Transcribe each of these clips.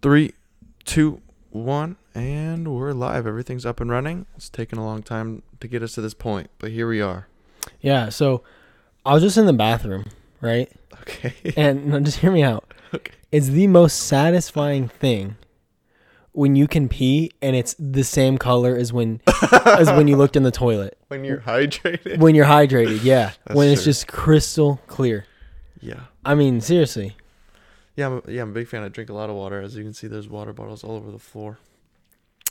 Three, two, one, and we're live. Everything's up and running. It's taken a long time to get us to this point, but here we are. Yeah, so I was just in the bathroom, right? Okay. And no, just hear me out. Okay. It's the most satisfying thing when you can pee and it's the same color as when as when you looked in the toilet. when you're hydrated. When you're hydrated, yeah. That's when it's true. just crystal clear. Yeah. I mean, seriously. Yeah, I'm a, yeah, I'm a big fan. I drink a lot of water. As you can see, there's water bottles all over the floor.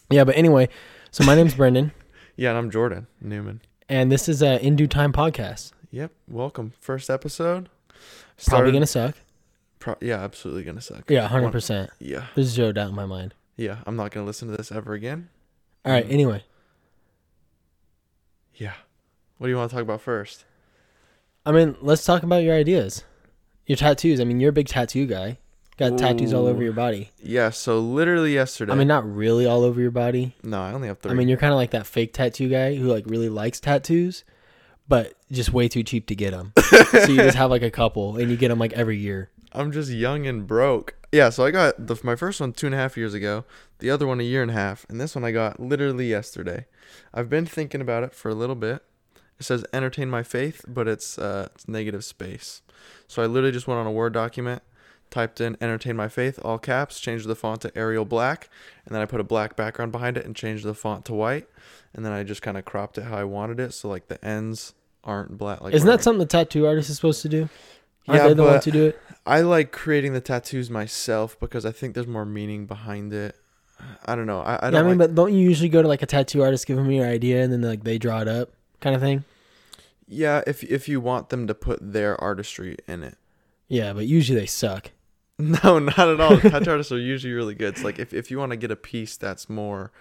Yeah, but anyway, so my name's Brendan Yeah, and I'm Jordan Newman. and this is a In Due Time podcast. Yep. Welcome. First episode. Probably Started- to suck. Pro- yeah, absolutely gonna suck. Yeah, One- 100%. Yeah. There's zero doubt in my mind. Yeah. I'm not gonna listen to this ever again. All right, Mm. anyway. Yeah. What do you want to talk about first? I mean, let's talk about your ideas. Your tattoos. I mean, you're a big tattoo guy. Got tattoos all over your body. Yeah. So literally yesterday. I mean, not really all over your body. no, I only have three. I mean, you're kind of like that fake tattoo guy who like really likes tattoos, but just way too cheap to get them. so you just have like a couple, and you get them like every year. I'm just young and broke. Yeah, so I got the, my first one two and a half years ago, the other one a year and a half, and this one I got literally yesterday. I've been thinking about it for a little bit. It says entertain my faith, but it's uh, it's negative space. So I literally just went on a Word document, typed in entertain my faith, all caps, changed the font to Arial black, and then I put a black background behind it and changed the font to white, and then I just kind of cropped it how I wanted it, so like the ends aren't black. Like Isn't that something the tattoo artist is supposed to do? Aren't Yeah, they the ones who do it? I like creating the tattoos myself because I think there's more meaning behind it. I don't know. I, I yeah, I mean, like, but don't you usually go to like a tattoo artist, give them your idea, and then like they draw it up, kind of thing? yeah, if if you want them to put their artistry in it. Yeah, but usually they suck. No, not at all. Tattoo artists are usually really good. It's like if, if you want to get a piece that's more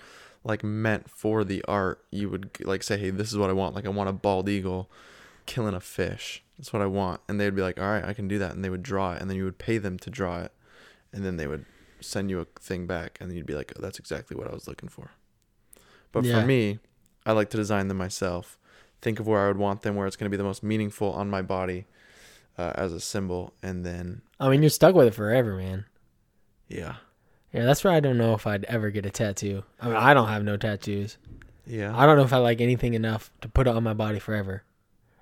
like meant for the art, you would like say, "Hey, this is what I want. Like I want a bald eagle killing a fish. That's what I want." And they'd be like, "All right, I can do that." And they would draw it, and then you would pay them to draw it, and then they would send you a thing back, and then you'd be like, oh, "That's exactly what I was looking for." But Yeah. for me, I like to design them myself. Think of where I would want them, where it's going to be the most meaningful on my body uh, as a symbol, and then I mean, you're stuck with it forever, man. yeah, Yeah, that's where I don't know if I'd ever get a tattoo. I mean, I don't have no tattoos. yeah. I don't know if I like anything enough to put it on my body forever.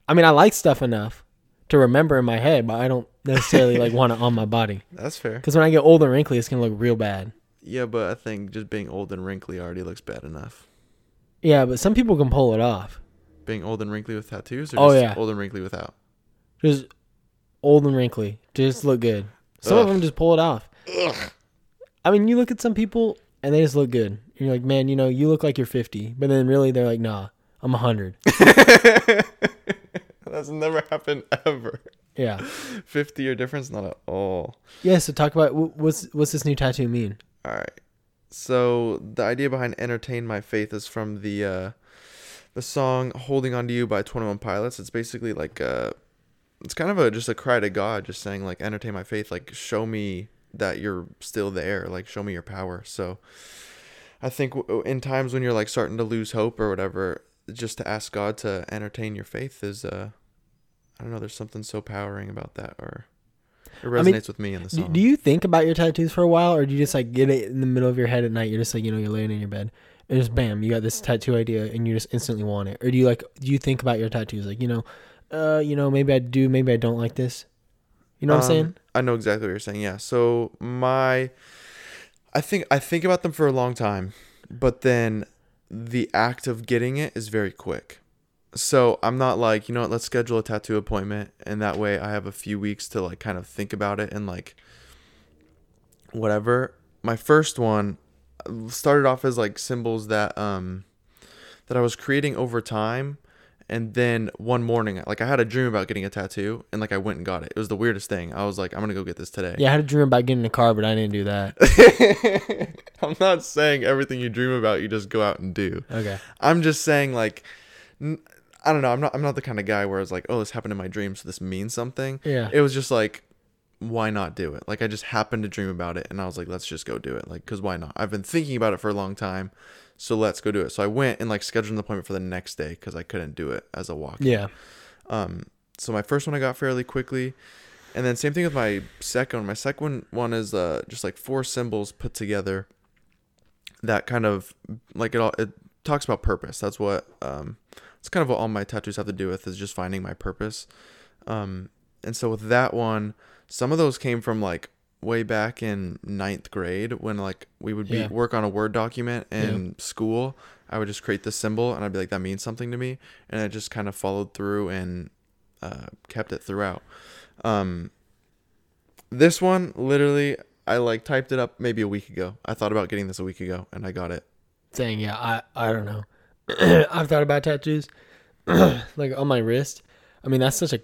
I mean, I like stuff enough to remember in my head, but I don't necessarily like want it on my body. That's fair. Because when I get old and wrinkly, it's gonna look real bad. Yeah, but I think just being old and wrinkly already looks bad enough. Yeah, but some people can pull it off. Being old and wrinkly with tattoos, or Oh, just yeah. old and wrinkly without. Just old and wrinkly, just look good. Some of them just pull it off. I mean, you look at some people and they just look good. You're like, man, you know, you look like you're 50, but then really they're like, nah, I'm 100. That's never happened ever. Yeah. Fifty year difference, not at all. Yeah. So talk about what's what's this new tattoo mean? All right. So the idea behind "Entertain My Faith" is from the uh, the song "Holding On to You" by Twenty One Pilots. It's basically like uh, it's kind of a just a cry to God, just saying like "Entertain my faith," like show me that you're still there, like show me your power. So I think in times when you're like starting to lose hope or whatever, just to ask God to entertain your faith is uh, I don't know. There's something so powering about that, or it resonates mean, with me in the song. do you think about your tattoos for a while, or do you just like get it in the middle of your head at night? You're just like, you know, you're laying in your bed, and just bam, you got this tattoo idea, and you just instantly want it. Or do you like, do you think about your tattoos, like, you know, uh, you know, maybe I do, maybe I don't like this. You know what I'm saying? Um, I know exactly what you're saying. Yeah. So my, I think I think about them for a long time, but then the act of getting it is very quick. So I'm not like you know what, let's schedule a tattoo appointment, and that way I have a few weeks to like kind of think about it and like whatever. My first one started off as like symbols that um that I was creating over time and then one morning like I had a dream about getting a tattoo and like I went and got it. It was the weirdest thing. I was like I'm going to go get this today. Yeah, I had a dream about getting a car, but I didn't do that. I'm not saying everything you dream about you just go out and do. Okay. I'm just saying like n- I don't know. I'm not I'm not the kind of guy where it's like, "Oh, this happened in my dream, so this means something." Yeah. It was just like why not do it? Like I just happened to dream about it and I was like, let's just go do it. Like cuz why not? I've been thinking about it for a long time. So let's go do it. So I went and like scheduled an appointment for the next day cuz I couldn't do it as a walk. Yeah. Um, so my first one I got fairly quickly, And then same thing with my second one. My second one is uh just like four symbols put together that kind of like it all it talks about purpose. That's what um it's kind of what all my tattoos have to do with is just finding my purpose. Um and so with that one, some of those came from like way back in ninth grade when like we would be Yeah. work on a word document in school. I would just create this symbol and I'd be like that means something to me, and I just kind of followed through and uh, kept it throughout. Um, this one literally I like typed it up maybe a week ago. I thought about getting this a week ago and I got it. Saying, yeah, I, I don't know. I've thought about tattoos, like on my wrist. I mean, that's such a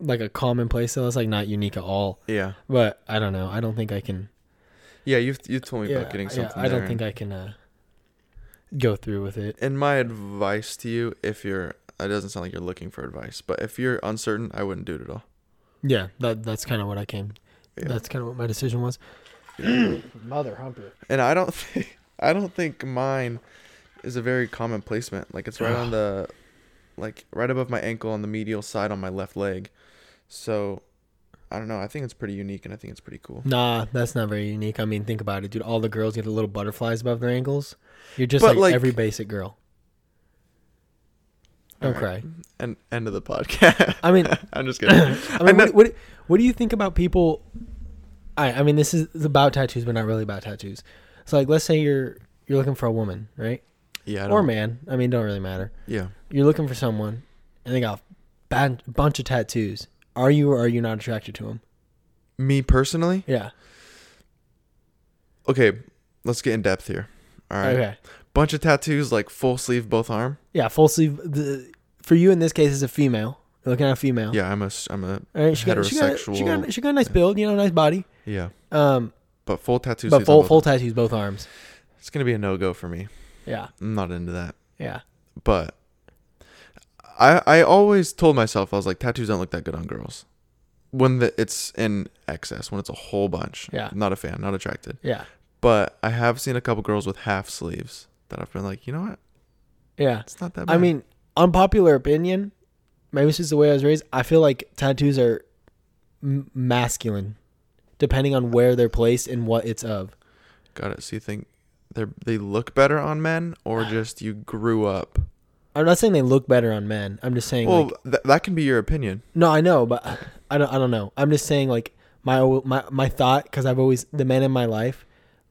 like a commonplace so that's like not unique at all. Yeah, But I don't know. I don't think I can. yeah. You you told me Yeah, about getting something. yeah, something. I don't think I can uh, go through with it. And my advice to you, if you're, it doesn't sound like you're looking for advice, but if you're uncertain, I wouldn't do it at all. Yeah, that that's kind of what I came. Yeah. That's kind of what my decision was. Mother humper. And I don't think I don't think mine is a very common placement. Like it's right on the like right above my ankle on the medial side on my left leg. So I don't know. I think it's pretty unique and I think it's pretty cool. Nah, that's not very unique. I mean, think about it, dude. All the girls get the little butterflies above their ankles. You're just like, like- every basic girl. Don't Alright. cry. And end of the podcast. I mean, I'm just kidding. I mean, what, what what do you think about people? I I mean, this is about tattoos, but not really about tattoos. So, like, let's say you're you're looking for a woman, right, yeah, or man. I mean, don't really matter. yeah. You're looking for someone, and they got a bunch of tattoos. Are you or are you not attracted to them? Me personally, Yeah. okay. Let's get in depth here. All right. Okay. Bunch of tattoos, like full sleeve, both arm. Yeah, full sleeve. The for you in this case is a female. You're looking at a female. Yeah, I'm a, I'm a, All right. She got, she got, she got, she got a nice build. You know, nice body. yeah. Um, But full tattoos. but full full tattoos, both arms. It's gonna be a no go for me. Yeah. I'm not into that. Yeah. But I I always told myself I was like tattoos don't look that good on girls. When the, it's in excess, when it's a whole bunch. Yeah. Not a fan, not attracted. Yeah. But I have seen a couple girls with half sleeves that I've been like, you know what? Yeah. It's not that bad. I mean, unpopular opinion. Maybe it's just the way I was raised. I feel like tattoos are m- masculine, depending on where they're placed and what it's of. got it. So you think they they look better on men, or just you grew up? I'm not saying they look better on men. I'm just saying, Well, like, th- that can be your opinion. no, I know, but I don't. I don't know. I'm just saying, like, my my my thought because I've always the men in my life,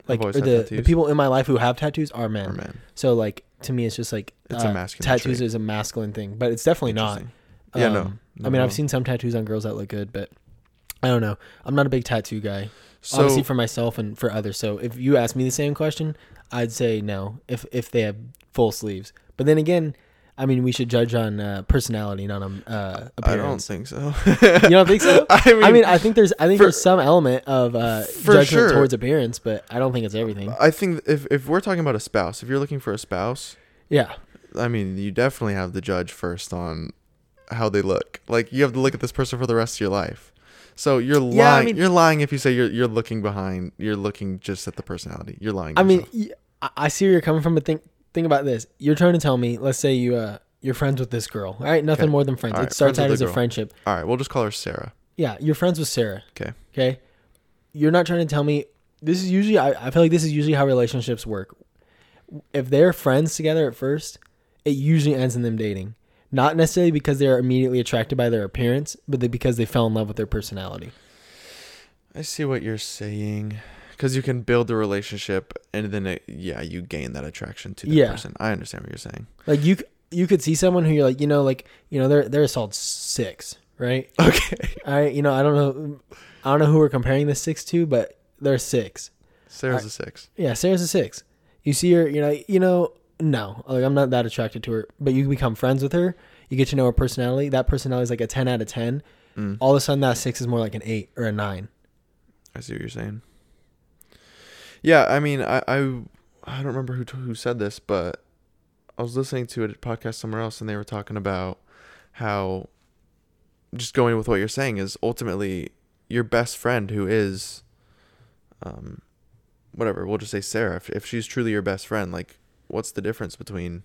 like, or the, the people in my life who have tattoos are men. Or men. So like to me, it's just like It's a uh, masculine Tattoos trait. is a masculine thing, but it's definitely not. Yeah, no. Um, No, I mean, no. I've seen some tattoos on girls that look good, but I don't know. I'm not a big tattoo guy. So Obviously for myself and for others. So if you ask me the same question, I'd say no. If if they have full sleeves, but then again, I mean, we should judge on uh, personality, not on uh, I don't appearance. think so. You don't think so? I mean, I mean, I think there's I think for- there's some element of uh, judgment sure. towards appearance, but I don't think it's everything. I think if if we're talking about a spouse, if you're looking for a spouse, Yeah, I mean, you definitely have to judge first on how they look. Like you have to look at this person for the rest of your life. So you're lying. Yeah, I mean- you're lying if you say you're you're looking behind. You're looking just at the personality. You're lying. I mean, yourself. y- I see where you're coming from, but think think about this. You're trying to tell me, let's say you uh you're friends with this girl, all right? Nothing Okay. more than friends. All it right, starts friends out as the a friendship. all right, we'll just call her Sarah. Yeah, you're friends with Sarah. Okay. Okay. You're not trying to tell me this is usually I, I feel like this is usually how relationships work. If they're friends together at first, it usually ends in them dating. Not necessarily because they're immediately attracted by their appearance, but they, because they fell in love with their personality. I see what you're saying. Because you can build a relationship, and then it, yeah, you gain that attraction to the Yeah. person. I understand what you're saying. Like you you could see someone who you're like, you know, like, you know, they're they're a solid 6, right? Okay. I you know, I don't know I don't know who we're comparing this 6 to, but they're 6. Sarah's I- a six. Yeah, Sarah's a six. You see her, you know, you know, no, like I'm not that attracted to her, but you become friends with her. You get to know her personality. That personality is like a ten out of ten. Mm, All of a sudden, that six is more like an eight or a nine. I see what you're saying. Yeah, I mean, I I, I don't remember who t- who said this, but I was listening to a podcast somewhere else, and they were talking about how just going with what you're saying is ultimately your best friend who is, um, whatever. We'll just say Sarah. If if she's truly your best friend, like, what's the difference between,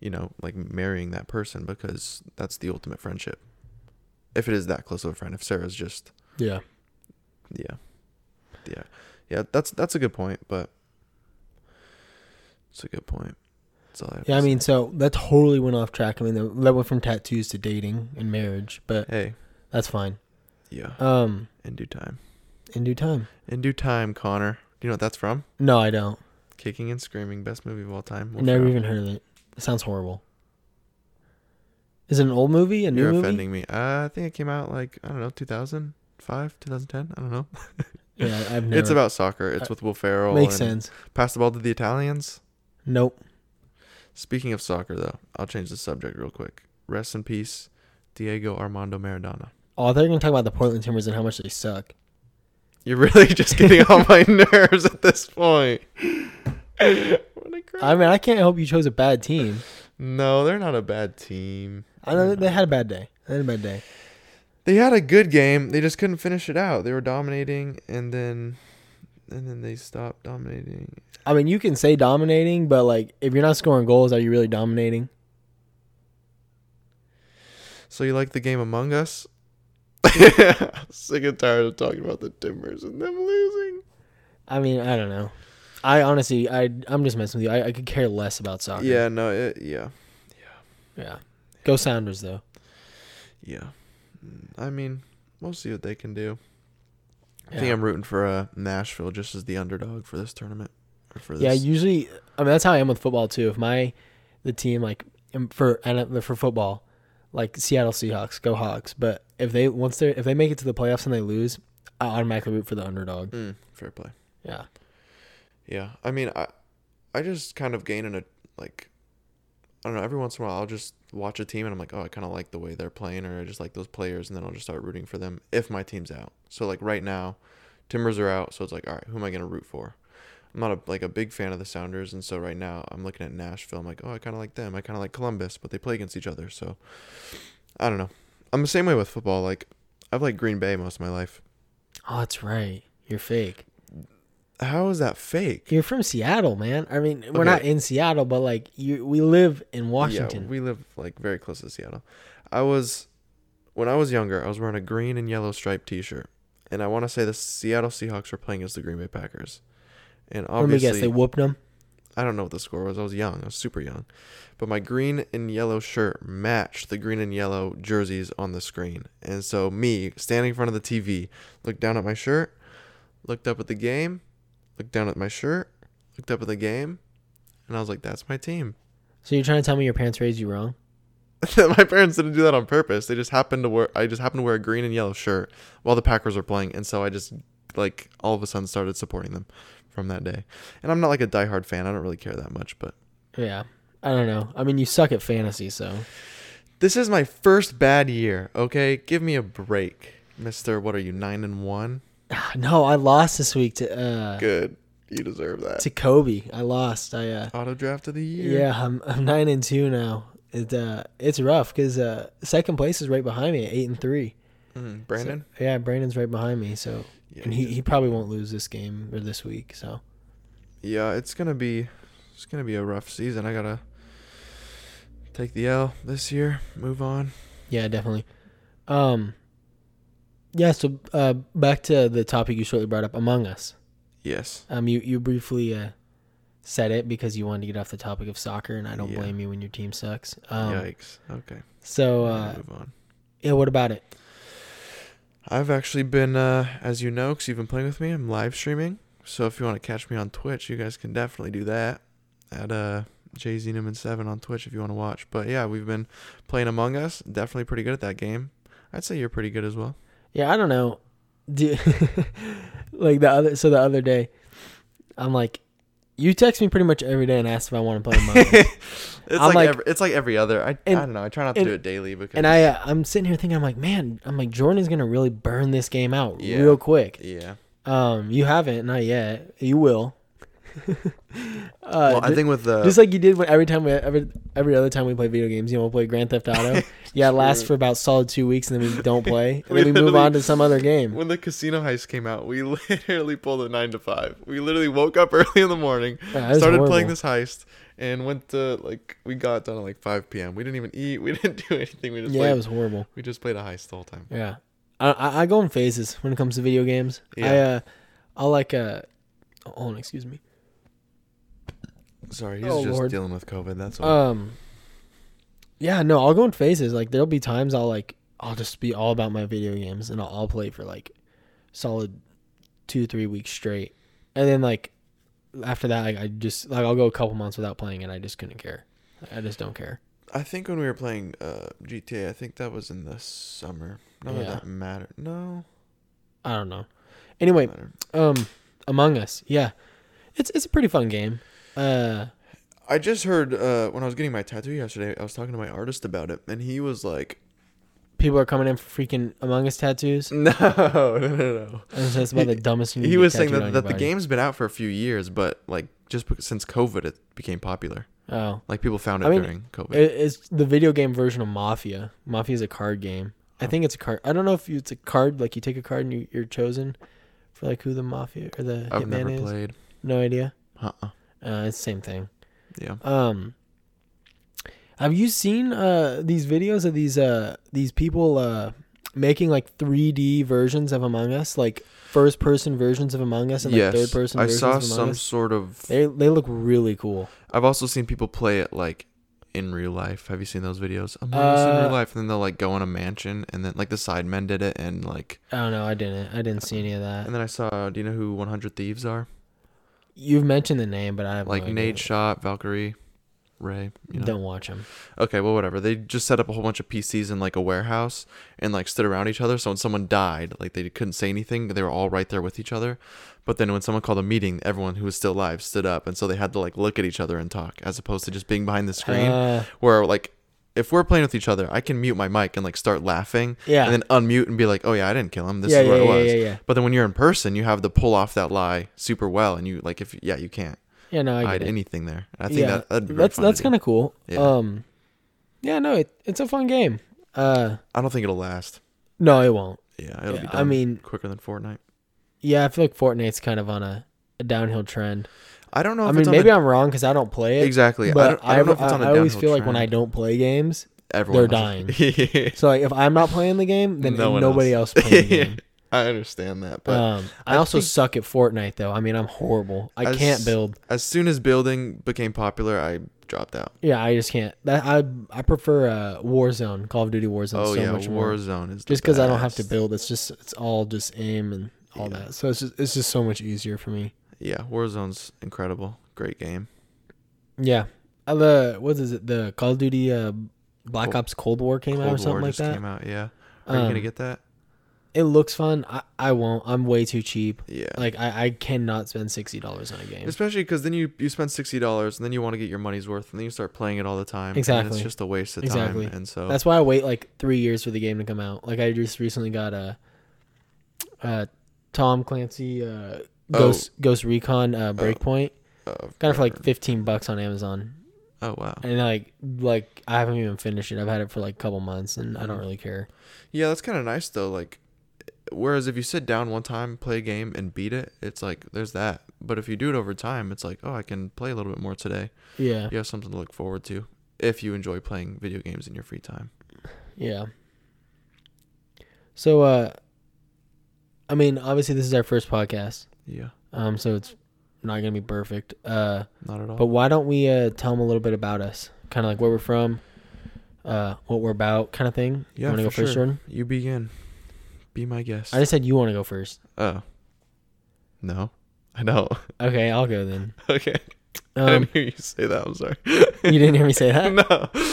you know, like marrying that person because that's the ultimate friendship. If it is that close of a friend, if Sarah's just Yeah. yeah, yeah, yeah. That's that's a good point, but it's a good point. That's all I have Yeah, I mean, say. so that totally went off track. I mean, that- that went from tattoos to dating and marriage, but hey, that's fine. yeah, Um, in due time, in due time. in due time, Connor. Do you know what that's from? No, I don't. Kicking and Screaming, best movie of all time. Never even heard of it. It sounds horrible. Is it an old movie? A new You're movie? offending me. Uh, I think it came out like I don't know, 2005, 2010. I don't know. Yeah, I've never. It's about soccer. It's with Will Ferrell. Makes sense. Pass the ball to the Italians. Nope. Speaking of soccer, though, I'll change the subject real quick. Rest in peace, Diego Armando Maradona. Oh, I thought you were gonna talk about the Portland Timbers and how much they suck. You're really just getting on my nerves at this point. What a crap. I mean, I can't help you chose a bad team. no, they're not a bad team. I know they had a bad day. They had a bad day. They had a good game. They just couldn't finish it out. They were dominating, and then, and then they stopped dominating. I mean, you can say dominating, but like, if you're not scoring goals, are you really dominating? So you like the game Among Us? Sick and tired of talking about the Timbers and them losing. I mean, I don't know. I honestly, I, I'm just messing with you. I, I could care less about soccer. Yeah, no, it, yeah, Yeah. Go Sounders though. yeah. Mm, I mean, we'll see what they can do. I think I'm rooting for uh, Nashville just as the underdog for this tournament. Or for this. Yeah, usually, I mean, that's how I am with football too. If my the team like for and for football, like Seattle Seahawks, go Hawks. But if they once they if they make it to the playoffs and they lose, I automatically root for the underdog. Mm, fair play. Yeah. Yeah, I mean, I, I just kind of gain in a like, I don't know. Every once in a while, I'll just watch a team and I'm like, oh, I kind of like the way they're playing, or I just like those players, and then I'll just start rooting for them if my team's out. So like right now, Timbers are out, so it's like, all right, who am I gonna root for? I'm not a, like a big fan of the Sounders, and so right now I'm looking at Nashville. I'm like, oh, I kind of like them. I kind of like Columbus, but they play against each other, so I don't know. I'm the same way with football. Like I've liked Green Bay most of my life. Oh, that's right. You're fake. How is that fake? You're from Seattle, man. I mean, we're Okay. not in Seattle, but like you, we live in Washington. Yeah, we live like very close to Seattle. I was when I was younger, I was wearing a green and yellow striped T-shirt, and I want to say the Seattle Seahawks were playing as the Green Bay Packers. And Let me obviously, guess, they whooped them. I don't know what the score was. I was young. I was super young, but my green and yellow shirt matched the green and yellow jerseys on the screen. And so me standing in front of the TV, looked down at my shirt, looked up at the game, looked down at my shirt, looked up at the game, and I was like, "That's my team." So you're trying to tell me your parents raised you wrong? my parents didn't do that on purpose. They just happened to wear. I just happened to wear a green and yellow shirt while the Packers were playing, and so I just like all of a sudden started supporting them from that day. And I'm not like a diehard fan. I don't really care that much, but Yeah. I don't know. I mean, you suck at fantasy, so this is my first bad year. Okay, give me a break, Mister. What are you nine and one? no. I lost this week to uh Good, you deserve that. to Kobe. I lost. I uh Auto draft of the year. yeah. I'm I'm nine and two now. It uh it's rough because uh second place is right behind me at eight and three. Mm, Brandon. So- yeah, Brandon's right behind me. So yeah, and he he probably won't lose this game or this week. So yeah, it's gonna be, it's gonna be a rough season. I gotta take the L this year. Move on. yeah, definitely. Um. Yeah. So uh, back to the topic you shortly brought up, Among Us. Yes. Um, you you briefly uh, said it because you wanted to get off the topic of soccer, and I don't Yeah. blame you when your team sucks. Um, Yikes. Okay. So uh, move on. yeah, what about it? I've actually been, uh, as you know, because you've been playing with me, I'm live streaming. So if you want to catch me on Twitch, you guys can definitely do that at uh, JZ Newman Seven on Twitch if you want to watch. But yeah, we've been playing Among Us. Definitely pretty good at that game. I'd say you're pretty good as well. Yeah, I don't know. Do, like the other so the other day, I'm like, you text me pretty much every day and ask if I want to play. It's I'm like, like- every, it's like every other. I, and- I don't know. I try not to and- do it daily because and I uh, I'm sitting here thinking I'm like, man, I'm like Jordan's gonna really burn this game out Yeah. real quick. yeah Um, you haven't, not yet. You will. Uh, well, I think with the just like you did when every time we every every other time we play video games, you know, we'll play Grand Theft Auto. yeah, it lasts for about solid two weeks, and then we don't play, and We then we move on to some other game. when the casino heist came out, we literally pulled a nine to five. We literally woke up early in the morning, Yeah, started horrible. playing this heist, and went to like we got done at like five p.m. We didn't even eat. We didn't do anything. We just Yeah, played, it was horrible. we just played a heist the whole time. Yeah, I, I go in phases when it comes to video games. I Yeah. uh, I like uh, on, excuse me. Sorry, he's Oh, just Lord. dealing with COVID. That's all. Um, yeah, no, I'll go in phases. Like there'll be times I'll like I'll just be all about my video games and I'll, I'll play for like solid two three weeks straight, and then like after that like, I just like I'll go a couple months without playing and I just couldn't care. I just don't care. I think when we were playing uh, GTA, I think that was in the summer. Not Yeah. that that mattered. No. I don't know. Anyway, um, Among Us, yeah, it's it's a pretty fun game. Uh, I just heard uh, when I was getting my tattoo yesterday, I was talking to my artist about it, and he was like, people are coming in for freaking Among Us tattoos. "No, no, no, no." And so it's about the dumbest thing. He was saying that, that the game's been out for a few years, but like just since COVID, it became popular. Oh, Like people found it I mean, during COVID. It- It's the video game version of Mafia. Mafia is a card game. I think it's a card. I don't know if it's a card. Like you take a card and you, you're chosen for like who the mafia or the I've hitman never is. played. No idea. Uh-uh. Uh, it's the same thing. Yeah. Um, have you seen uh these videos of these uh these people uh making like 3D versions of Among Us, like first person versions of Among Us and like yes. third person I saw of Among some Us? sort of. They they look really cool. I've also seen people play it like in real life. Have you seen those videos? Among Us in Uh, real life, and then they'll like go in a mansion, and then like the Sidemen did it, and like, I don't know. I didn't. I didn't see any of that. and then I saw. Do you know who 100 Thieves are? You've mentioned the name, but I have Like no. Nade Shot, Valkyrae, Ray. You know? Don't watch them. Okay, well, whatever. They just set up a whole bunch of PCs in like a warehouse and like stood around each other. So when someone died, like they couldn't say anything. They were all right there with each other. But then when someone called a meeting, everyone who was still alive stood up, and so they had to like look at each other and talk, as opposed to just being behind the screen. Uh, where like if we're playing with each other, I can mute my mic and like start laughing, yeah. and then unmute and be like, "Oh yeah, I didn't kill him. This yeah, is what yeah, it was." yeah, yeah. But then when you're in person, you have to pull off that lie super well, and you like if yeah, you can't Yeah, no, I hide anything there. I think yeah, that that'd be that's that's kind of cool. Yeah. Um, yeah, no, it, it's a fun game. Uh, I don't think it'll last. no, it won't. Yeah, it'll Yeah, be I mean- quicker than Fortnite. Yeah, I feel like Fortnite's kind of on a, a downhill trend. I don't know. I mean, maybe the, I'm wrong because I don't play it. exactly. I But don't, I don't know if it's on a I always feel like when I don't play games, Everyone they're else- so like if I'm not playing the game, then No nobody else. else, playing the game. I understand that, but um, I, I also think- suck at Fortnite though. I mean, I'm horrible. I As- can't build. as soon as building became popular, I dropped out. Yeah, I just can't. That I I prefer uh, Warzone, Call of Duty Warzone, oh so yeah, much more. Warzone is the Just because I don't have to build, it's just it's all just aim and all Yeah. that. So it's just it's just so much easier for me. Yeah, Warzone's incredible. Great game. Yeah, uh, the what is it? The Call of Duty uh, Black Cold- Ops Cold War came out or something War like that. came out. Yeah. Are you Um, gonna get that? It looks fun. I, I won't. I'm way too cheap. Yeah. Like I, I cannot spend sixty dollars on a game. Especially because then you you spend sixty dollars and then you want to get your money's worth and then you start playing it all the time. And Exactly. it's just a waste of Exactly. time. And so That's why I wait like three years for the game to come out. Like I just recently got a, uh Tom Clancy uh, Ghost Ghost Recon uh, Breakpoint. uh, Got it for like fifteen bucks on Amazon, oh wow. and like like I haven't even finished it. I've had it for like a couple months, and I don't really care. Yeah, that's kind of nice though. Like, whereas if you sit down one time, play a game, and beat it, it's like there's that. But if you do it over time, it's like, oh, I can play a little bit more today. Yeah, You have something to look forward to if you enjoy playing video games in your free time. yeah. So uh, I mean, obviously this is our first podcast, Yeah, um, so it's not gonna be perfect. Uh, not at all. But why don't we uh, tell them a little bit about us? Kind of like where we're from, uh, what we're about, kind of thing. yeah, you want to go first, sure. Jordan? You begin. Be my guest. I just said you want to go first. oh. No, I know. Okay, I'll go then. okay, I Um, didn't hear you say that. I'm sorry. you didn't hear me say that? no.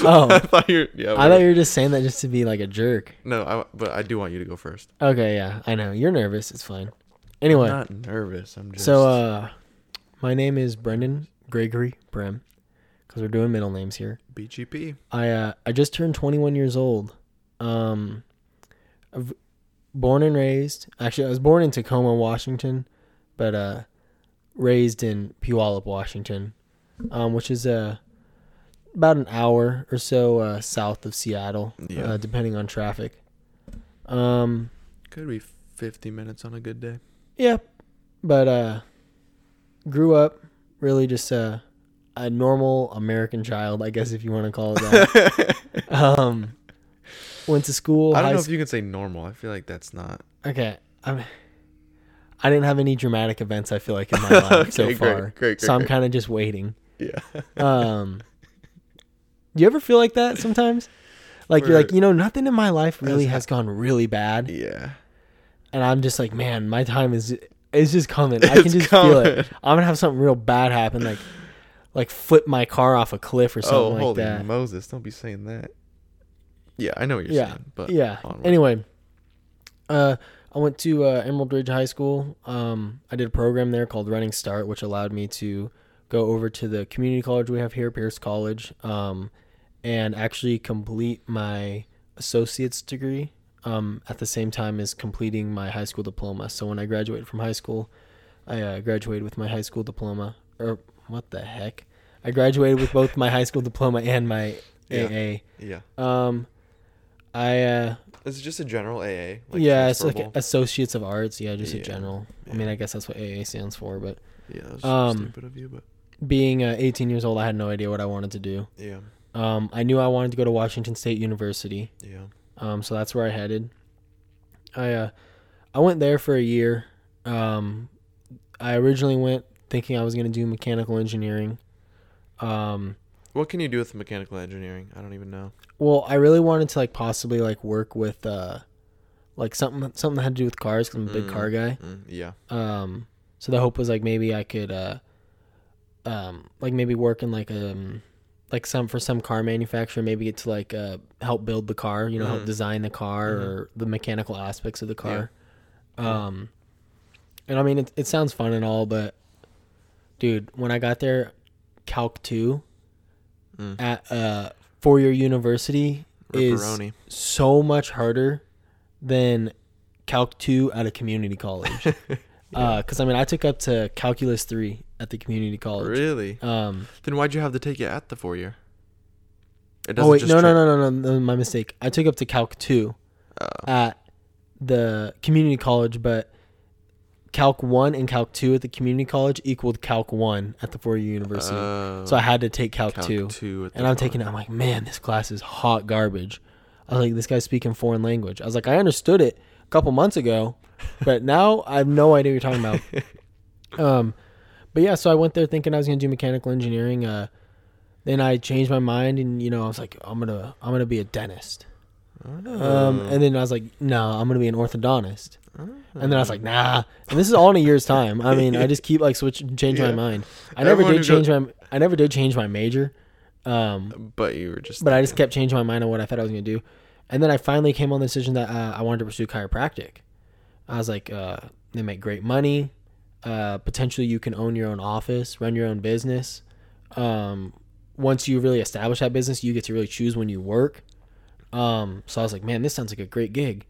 Oh. I thought you. Yeah. I thought you were just saying that just to be like a jerk. No, I, but I do want you to go first. Okay, yeah, I know you're nervous. It's fine. Anyway, I'm not nervous. I'm just. so uh, my name is Brendan Gregory Brem, because we're doing middle names here. BGP. I uh, I just turned 21 years old. Um, I've born and raised. Actually, I was born in Tacoma, Washington, but uh, raised in Puyallup, Washington, um, which is uh, about an hour or so uh, south of Seattle, Yeah. uh, depending on traffic. Um, Could be 50 minutes on a good day. Yeah, but uh, grew up really just uh, a normal American child, I guess if you want to call it that. um, went to school. I don't know if you can say normal. I feel like that's not. Okay, I'm. I didn't have any dramatic events. I feel like in my life so Okay, great, far, great, great, so I'm kind of just waiting. Yeah. Um, do you ever feel like that sometimes? Like you're like, you know, nothing in my life really has gone really bad, yeah. And I'm just like, man, my time is is just coming. I can It's just feel it. I'm gonna have something real bad happen, like like flip my car off a cliff or Oh, something like holy that. Moses! Don't be saying that. Yeah, I know what you're Yeah, saying, but yeah. onward. Anyway, uh, I went to uh, Emerald Ridge High School. Um, I did a program there called Running Start, which allowed me to go over to the community college we have here, Pierce College, um, and actually complete my associate's degree um, at the same time as completing my high school diploma. So when I graduated from high school, I uh, graduated with my high school diploma. Or what the heck? I graduated with both my high school diploma and my Yeah. yeah, Um, I uh, it's just a general AA. Like yeah, it's like. Associates of Arts. Yeah, just a Yeah, general. I mean, I guess that's what AA stands for. But yeah, that's um, stupid of you, but being uh, 18 years old, I had no idea what I wanted to do. yeah, Um, I knew I wanted to go to Washington State University. yeah. Um, so that's where I headed. I uh, I went there for a year. Um, I originally went thinking I was going to do mechanical engineering. Um, What can you do with mechanical engineering? I don't even know. well, I really wanted to like possibly like work with uh, like something something that had to do with cars because I'm a big Mm. car guy. Mm, yeah, Um, so the hope was like maybe I could, uh, um, like maybe work in like um, like some for some car manufacturer, maybe get to like uh help build the car, you know, help Mhm. design the car Mhm. or the mechanical aspects of the car. Um, and I mean it it sounds fun and all, but dude, when I got there, Calc two Mm. at uh four year university is so much harder than Calc 2 at a community college. Yeah. Because I mean, I took up to Calculus 3 at the community college. Really? Um, Then why'd you have to take it at the four year? It oh wait, just no, no, no, no, no, no, my mistake. I took up to Calc 2 Oh. at the community college, but Calc 1 and Calc 2 at the community college equaled Calc 1 at the four-year university. Oh. so I had to take Calc, Calc 2. two at And the I'm taking it. I'm like, man, this class is hot garbage. I was like, this guy's speaking foreign language. I was like, I understood it a couple months ago, but now I have no idea what you're talking about. um, but yeah, so I went there thinking I was gonna do mechanical engineering. Uh, then I changed my mind, and you know, I was like, I'm gonna, I'm gonna be a dentist. Um, Oh. and then I was like, no, I'm gonna be an orthodontist. And then I was like, nah. And this is all in a year's time. I mean, I just keep like switching, changing Yeah. my mind. I never Everyone did who change my, I never did change my major. Um, but you were just. but I just kept changing my mind on what I thought I was gonna do, and then I finally came on the decision that uh, I wanted to pursue chiropractic. I was like, uh, they make great money. Uh, potentially, you can own your own office, run your own business. Um, once you really establish that business, you get to really choose when you work. Um, so I was like, man, this sounds like a great gig.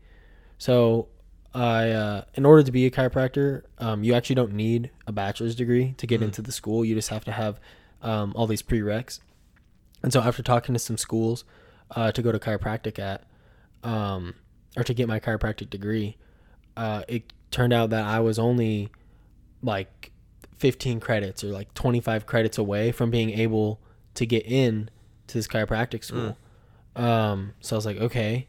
So I, uh, in order to be a chiropractor, um, you actually don't need a bachelor's degree to get Mm. into the school. You just have to have um, all these prereqs. And so after talking to some schools uh, to go to chiropractic at, um, or to get my chiropractic degree, uh, it turned out that I was only like 15 credits or like 25 credits away from being able to get in to this chiropractic school. Um, so I was like, okay.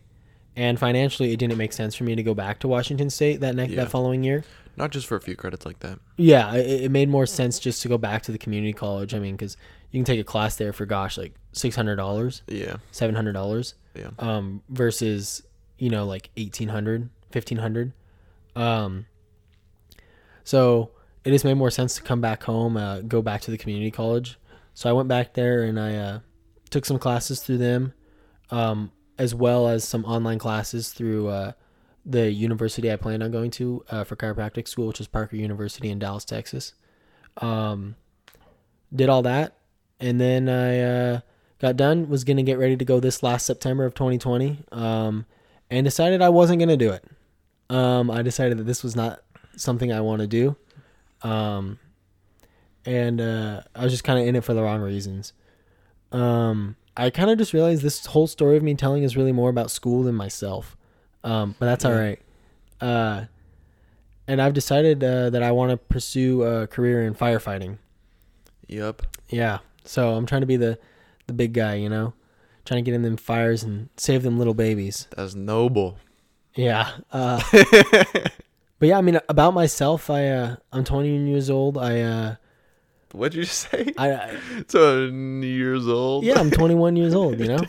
And financially, it didn't make sense for me to go back to Washington State that next Yeah. that following year. Not just for a few credits like that. Yeah, it, it made more sense just to go back to the community college. I mean, because you can take a class there for gosh, like six hundred dollars, Yeah. seven hundred dollars, Yeah. um, versus you know like 1800 1500 um, so it just made more sense to come back home, uh, go back to the community college. So I went back there and I uh, took some classes through them, um, as well as some online classes through uh, the university I planned on going to uh, for chiropractic school, which is Parker University in Dallas, Texas. Um, did all that, and then I uh, got done. Was gonna get ready to go this last September of 2020, um, and decided I wasn't gonna do it. Um, I decided that this was not something I want to do. Um, and uh, I was just kind of in it for the wrong reasons. Um, I kind of just realized this whole story of me telling is really more about school than myself. Um, but that's all right. Uh, and I've decided uh, that I want to pursue a career in firefighting. Yep. Yeah. So I'm trying to be the the big guy, you know, trying to get in them fires and save them little babies. That's noble. Yeah. Uh, but yeah, I mean, about myself, I uh, I'm 20 years old. I uh, What'd you say? I, I Twenty years old. yeah, I'm 21 years old. You know,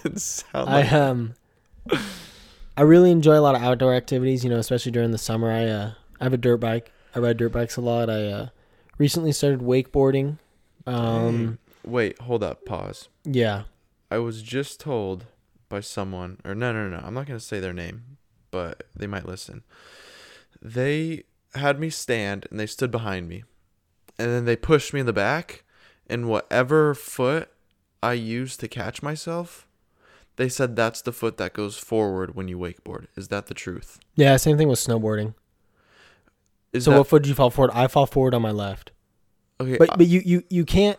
I like um, I really enjoy a lot of outdoor activities. You know, especially during the summer. I uh, I have a dirt bike. I ride dirt bikes a lot. I uh, recently started wakeboarding. Um, Wait, hold up, pause. yeah. I was just told by someone, or no, no, no, I'm not gonna say their name, but they might listen. They had me stand and they stood behind me, and then they pushed me in the back, and whatever foot I used to catch myself, they said that's the foot that goes forward when you wakeboard. Is that the truth? Yeah, same thing with snowboarding. Is so that what foot did you fall forward? I fall forward on my left. okay? But I- but you you you can't.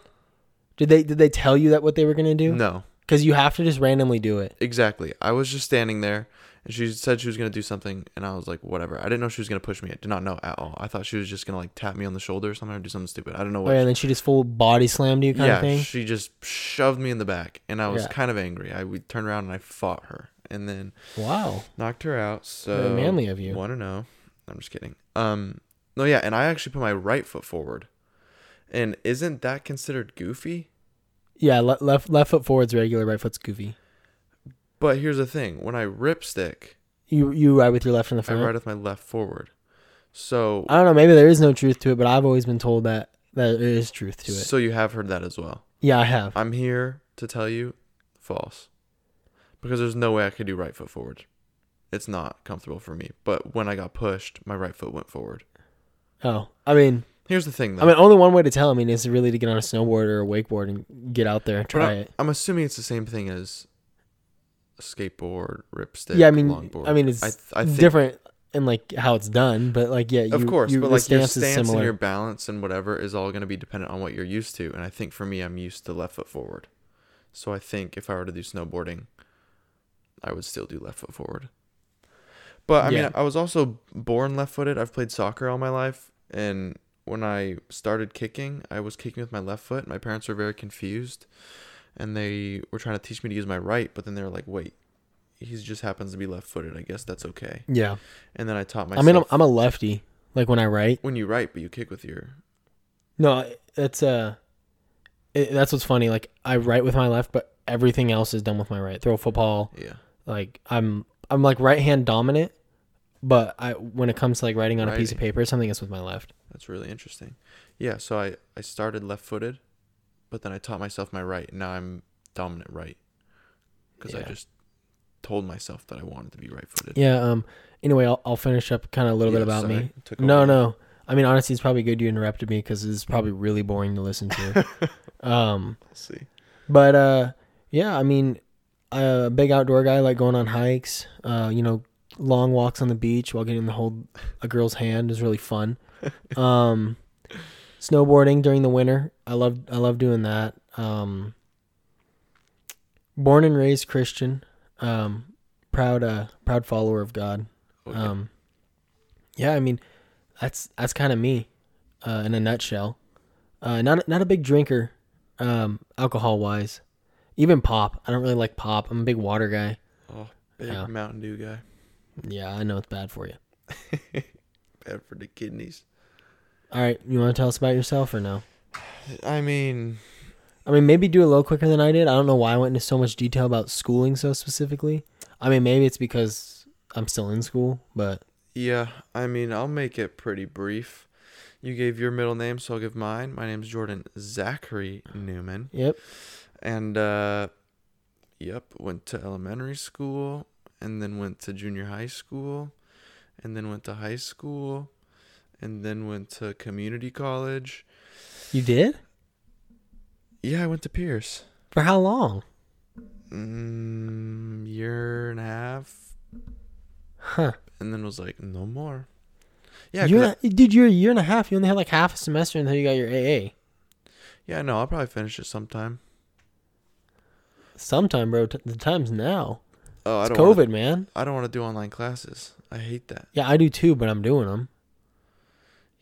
Did they did they tell you that what they were gonna do? no, Because you have to just randomly do it. exactly. I was just standing there, and she said she was gonna do something, and I was like, whatever. I didn't know she was gonna push me. I did not know at all. I thought she was just gonna like tap me on the shoulder or something or do something stupid. I don't know Oh, what. yeah, and then she just full body slammed you kind yeah, of thing. she just shoved me in the back, and I was Yeah. kind of angry. I we turned around and I fought her, and then Wow. knocked her out. So Very manly of you. Want to know? I'm just kidding. Um, no, yeah, and I actually put my right foot forward, and isn't that considered goofy? Yeah, le- left left foot forward's regular, right foot's goofy. But here's the thing: when I ripstick, You you ride with your left in the front. I front. ride with my left forward. So, I don't know. Maybe there is no truth to it, but I've always been told that that there is truth to it. so you have heard that as well. yeah, I have. I'm here to tell you, false, because there's no way I could do right foot forward. It's not comfortable for me. But when I got pushed, my right foot went forward. Oh, I mean, Here's the thing, though. I mean, only one way to tell. I mean, is really to get on a snowboard or a wakeboard and get out there and But try I'm, it. I'm assuming it's the same thing as skateboard, ripstick, Yeah, I mean, longboard. I mean, it's I, th- I think, different in like how it's done, but like yeah, you, Of course, you, but like your stance is stance and your balance and whatever is all going to be dependent on what you're used to. And I think for me, I'm used to left foot forward. So I think if I were to do snowboarding, I would still do left foot forward. But I Yeah. mean, I was also born left footed. I've played soccer all my life. And when I started kicking, I was kicking with my left foot. My parents were very confused. And they were trying to teach me to use my right. But then they were like, wait, he just happens to be left footed. I guess that's okay. yeah, And then I taught I myself. mean, I'm, I'm a lefty. Like when I write, when you write, but you kick with your. no, it's uh, it, that's what's funny. Like I write with my left, but everything else is done with my right. Throw football, Yeah. like I'm I'm like right hand dominant, but I when it comes to like writing on a piece of Writing. paper, something is with my left. That's really interesting. Yeah, so I, I started left footed, but then I taught myself my right. and Now I'm dominant right. Because I just told myself that I wanted to be right footed. Yeah. Um. Anyway, I'll I'll finish up kind of a little bit about me. No, no. I mean, honestly, it's probably good you interrupted me because it's probably really boring to listen to. um, Let's see. but uh, yeah, I mean, a big outdoor guy, like going on hikes. Uh, you know, long walks on the beach while getting to hold a girl's hand is really fun. Um, snowboarding during the winter, I love I love doing that. Um, born and raised Christian, um, proud uh proud follower of God. Okay. Um, yeah, I mean, that's that's kind of me, uh, in a nutshell. Uh, not not a big drinker, um, alcohol wise. Even pop, I don't really like pop. I'm a big water guy. oh, big yeah. Mountain Dew guy. Yeah, I know it's bad for you. Bad for the kidneys. All right, you want to tell us about yourself or no? I mean, I mean, maybe do a little quicker than I did. I don't know why I went into so much detail about schooling so specifically. I mean, maybe it's because I'm still in school, but yeah, I mean, I'll make it pretty brief. You gave your middle name, so I'll give mine. My name's Jordan Zachary Newman. yep. And uh yep, went to elementary school and then went to junior high school and then went to high school and then went to community college. You did? Yeah, I went to Pierce. For how long? Mm, year and a half Huh. and then was like no more. Yeah, You're, dude, you're a year and a half. You only had like half a semester until you got your AA. I- Yeah, no, I'll probably finish it sometime. Sometime, bro. T- the time's now. Oh, I It's don't. COVID, Wanna, man. I don't want to do online classes. I hate that. Yeah, I do too, but I'm doing them.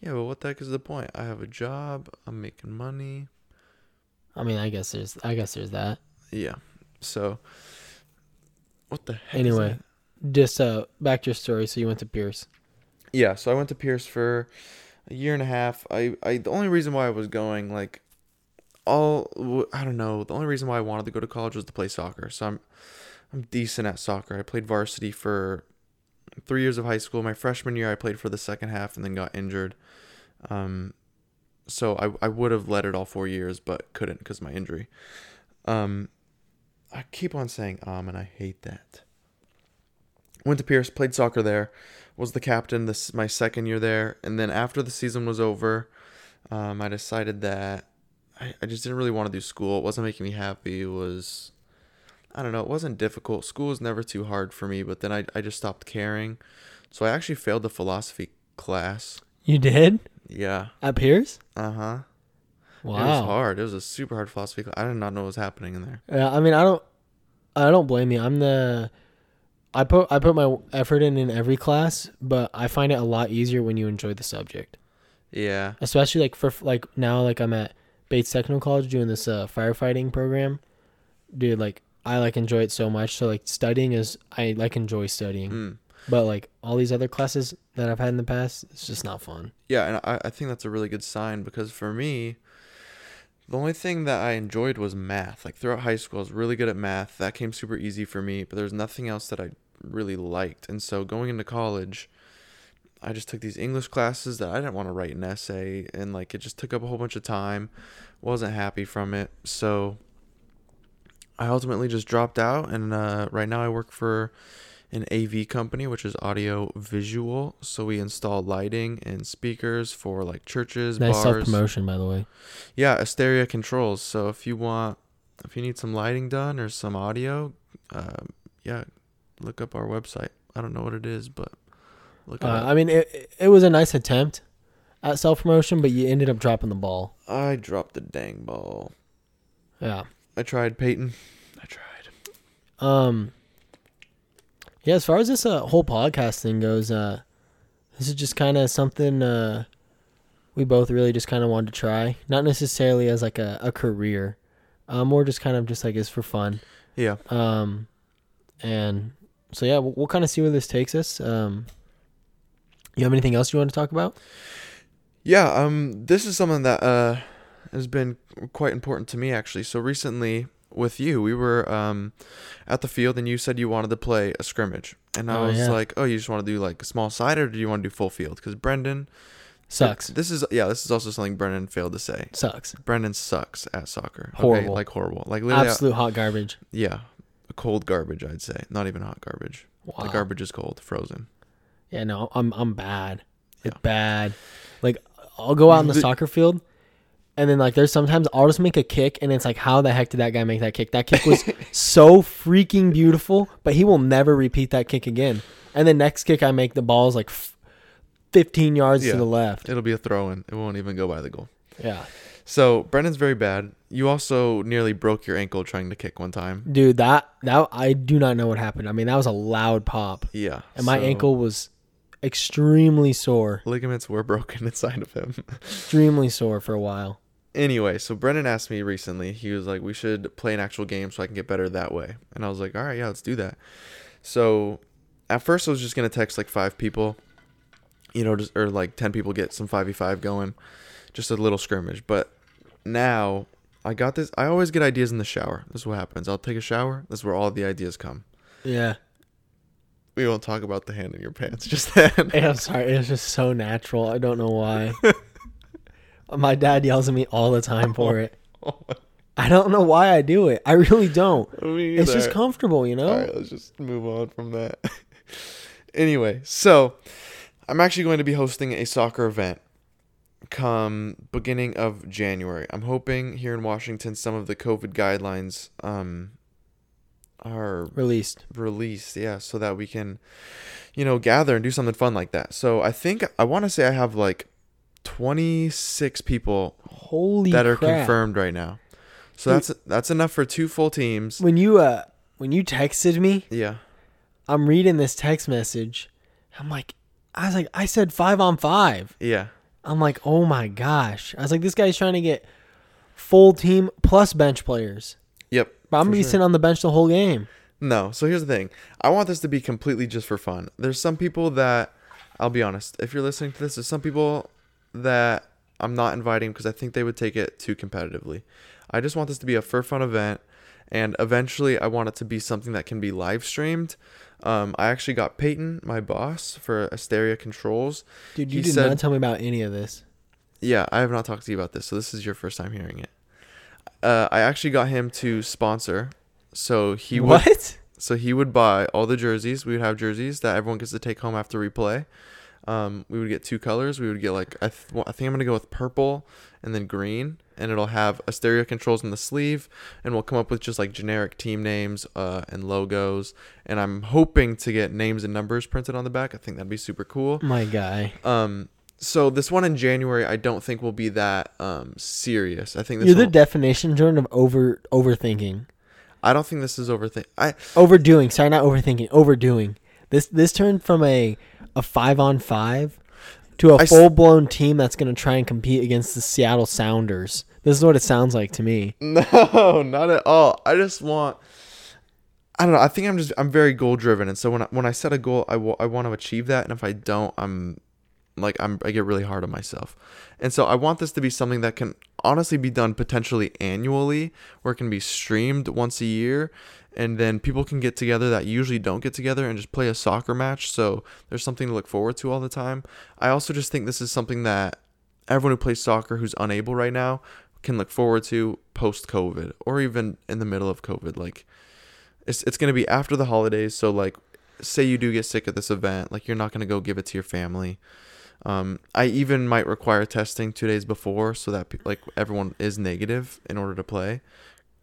Yeah, but what the heck is the point? I have a job. I'm making money. I mean, I guess there's, I guess there's that. Yeah. So, what the heck? is Anyway. Just uh, back to your story. So you went to Pierce. Yeah. So I went to Pierce for a year and a half. I, I the only reason why I was going like all I don't know. The only reason why I wanted to go to college was to play soccer. So I'm I'm decent at soccer. I played varsity for three years of high school. My freshman year, I played for the second half and then got injured. Um, so I I would have led it all four years, but couldn't because my injury. Um, I keep on saying um, and I hate that. Went to Pierce, played soccer there, was the captain this my second year there, and then after the season was over, um, I decided that I, I just didn't really want to do school. It wasn't making me happy. It was I don't know, it wasn't difficult. School was never too hard for me, but then I I just stopped caring. So I actually failed the philosophy class. You did Yeah. at Pierce? Uh huh. Wow. It was hard. It was a super hard philosophy class. I did not know what was happening in there. Yeah, I mean, I don't, I don't blame you. I'm the, I put I put my effort in in every class, but I find it a lot easier when you enjoy the subject. Yeah. Especially like for like now, like I'm at Bates Technical College doing this uh, firefighting program. Dude, like I like enjoy it so much. So like studying is I like enjoy studying, Mm. but like all these other classes that I've had in the past, it's just not fun. Yeah, and I, I think that's a really good sign because for me, the only thing that I enjoyed was math. Like throughout high school, I was really good at math. That came super easy for me, but there's nothing else that I really liked. And so going into college, I just took these English classes that I didn't want to write an essay, and like it just took up a whole bunch of time. Wasn't happy from it, so I ultimately just dropped out. And uh, right now, I work for an AV company, which is audio visual. So we install lighting and speakers for like churches, Nice self bars. promotion, by the way. Yeah, Asteria controls. So if you want, if you need some lighting done or some audio, um, yeah, look up our website. I don't know what it is, but look Uh, up. I mean, it it was a nice attempt at self promotion, but you ended up dropping the ball. I dropped the dang ball. Yeah. I tried, Peyton. I tried. Um. Yeah, as far as this uh, whole podcast thing goes, uh, this is just kind of something uh, we both really just kind of wanted to try. Not necessarily as like a, a career, uh, more just kind of just like as for fun. Yeah. Um, and so yeah, we'll, we'll kind of see where this takes us. Um, you have anything else you want to talk about? Yeah, um, this is something that uh has been quite important to me actually. So recently with you, we were um at the field and you said you wanted to play a scrimmage, and I Oh, was yeah. like, oh, you just want to do like a small side, or do you want to do full field? Because Brendan Sucks. This is yeah, this is also something Brendan failed to say. Sucks. Brendan sucks at soccer. Okay, Horrible. like horrible, like literally, Absolute hot garbage. yeah, cold garbage. I'd say not even hot garbage. Wow. The garbage is cold, frozen. Yeah, no, I'm I'm bad. It's Yeah. bad. Like I'll go out in the The- soccer field and then like there's sometimes I'll just make a kick and it's like how the heck did that guy make that kick? That kick was so freaking beautiful, but he will never repeat that kick again. And the next kick I make the ball is like f- 15 yards Yeah. to the left. It'll be a throw in. It won't even go by the goal. Yeah. So Brendan's very bad. You also nearly broke your ankle trying to kick one time. Dude, that that I do not know what happened. I mean, that was a loud pop. Yeah. And my so ankle was extremely sore. ligaments were broken inside of him. Extremely sore for a while. Anyway, so Brendan asked me recently. He was like, "We should play an actual game so I can get better that way." And I was like, "All right, yeah, let's do that." So at first, I was just gonna text like five people, you know, just or like ten people get some five v five going, just a little scrimmage. But now I got this. I always get ideas in the shower. This is what happens. I'll take a shower. This is where all the ideas come. Yeah. We won't talk about the hand in your pants just then. Hey, I'm sorry. It's just so natural. I don't know why. My dad yells at me all the time for it. I don't know why I do it. I really don't. It's just comfortable, you know? All right, let's just move on from that. anyway, so I'm actually going to be hosting a soccer event come beginning of January. I'm hoping here in Washington some of the COVID guidelines um are Released. released, yeah, so that we can you know gather and do something fun like that. So I think I want to say I have like 26 people Holy that are crap. confirmed right now. So that's that's enough for two full teams. When you uh when you texted me, Yeah. I'm reading this text message. I'm like, I was like, I said five on five. Yeah. I'm like, oh my gosh. I was like, this guy's trying to get full team plus bench players. Yep. But I'm gonna be sure. sitting on the bench the whole game. No. So here's the thing. I want this to be completely just for fun. There's some people that I'll be honest. If you're listening to this, there's some people that I'm not inviting because I think they would take it too competitively. I just want this to be a for fun event, and eventually I want it to be something that can be live streamed. Um, I actually got Peyton, my boss, for Asteria Controls. Dude, you He did said- not tell me about any of this. Yeah, I have not talked to you about this, so this is your first time hearing it. Uh, I actually got him to sponsor, so he would what? so he would buy all the jerseys. We would have jerseys that everyone gets to take home after replay. Um, we would get two colors. We would get like I, th- I think I'm gonna go with purple and then green, and it'll have Asteria controls in the sleeve, and we'll come up with just like generic team names uh, and logos. And I'm hoping to get names and numbers printed on the back. I think that'd be super cool. My guy. Um, so this one in January, I don't think will be that um serious. I think this You're the definition, Jordan, of over overthinking. I don't think this is overthink. I Overdoing. Sorry, not overthinking. Overdoing. This this turned from a a five on five to a full blown team that's gonna try and compete against the Seattle Sounders. This is what it sounds like to me. no, not at all. I just want. I don't know. I think I'm just I'm very goal driven, and so when I, when I set a goal, I wa- I want to achieve that, and if I don't, I'm like I'm I get really hard on myself, and so I want this to be something that can honestly be done potentially annually, where it can be streamed once a year, and then people can get together that usually don't get together and just play a soccer match. So there's something to look forward to all the time. I also just think this is something that everyone who plays soccer who's unable right now can look forward to post COVID or even in the middle of COVID. Like it's it's gonna be after the holidays, so like say you do get sick at this event, like you're not gonna go give it to your family. Um, I even might require testing two days before so that like everyone is negative in order to play.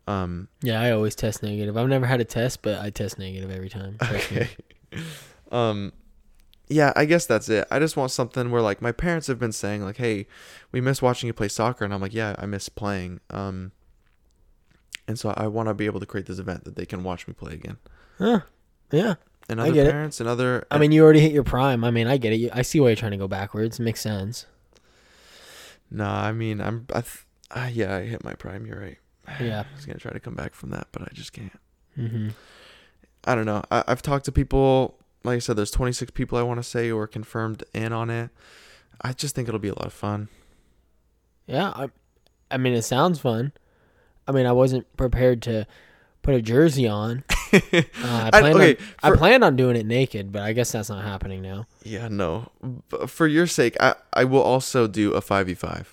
Um, Yeah, I always test negative. I've never had a test, but I test negative every time. Okay. um, yeah, I guess that's it. I just want something where like my parents have been saying like, "Hey, we miss watching you play soccer," and I'm like, "Yeah, I miss playing." Um, and so I want to be able to create this event that they can watch me play again. Huh. Yeah. And I other get it. parents and other. I mean, you already hit your prime. I mean, I get it. I see why you're trying to go backwards. It makes sense. nah, I mean, I'm. I th- uh, yeah, I hit my prime. You're right. Yeah. I was gonna try to come back from that, but I just can't. Mm-hmm. I don't know. I, I've talked to people. Like I said, there's 26 people I want to say who are confirmed in on it. I just think it'll be a lot of fun. Yeah. I, I mean, it sounds fun. I mean, I wasn't prepared to put a jersey on. Uh, I, I- planned okay, on, I for- planned on doing it naked, but I guess that's not happening now. Yeah, no. For your sake, I, I will also do a 5v5.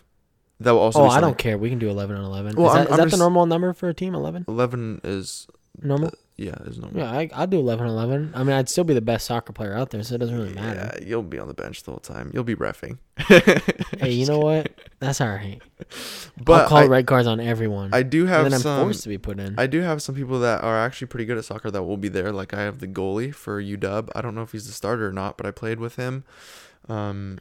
That will also oh, I don't care. We can do 11 on 11. Well, is I'm- that, is I'm that the normal number for a team? 11? 11 is. Normal? Yeah, is normal. Yeah, I, I'd do 11 on 11. I mean, I'd still be the best soccer player out there, so it doesn't really matter. Yeah, you'll be on the bench the whole time. You'll be refing. Hey, you know what? That's all right. But I'll call I, red cards on everyone. I do and have then I'm some. forced to be put in. I do have some people that are actually pretty good at soccer that will be there. Like I have the goalie for UW. I don't know if he's the starter or not, but I played with him. Um,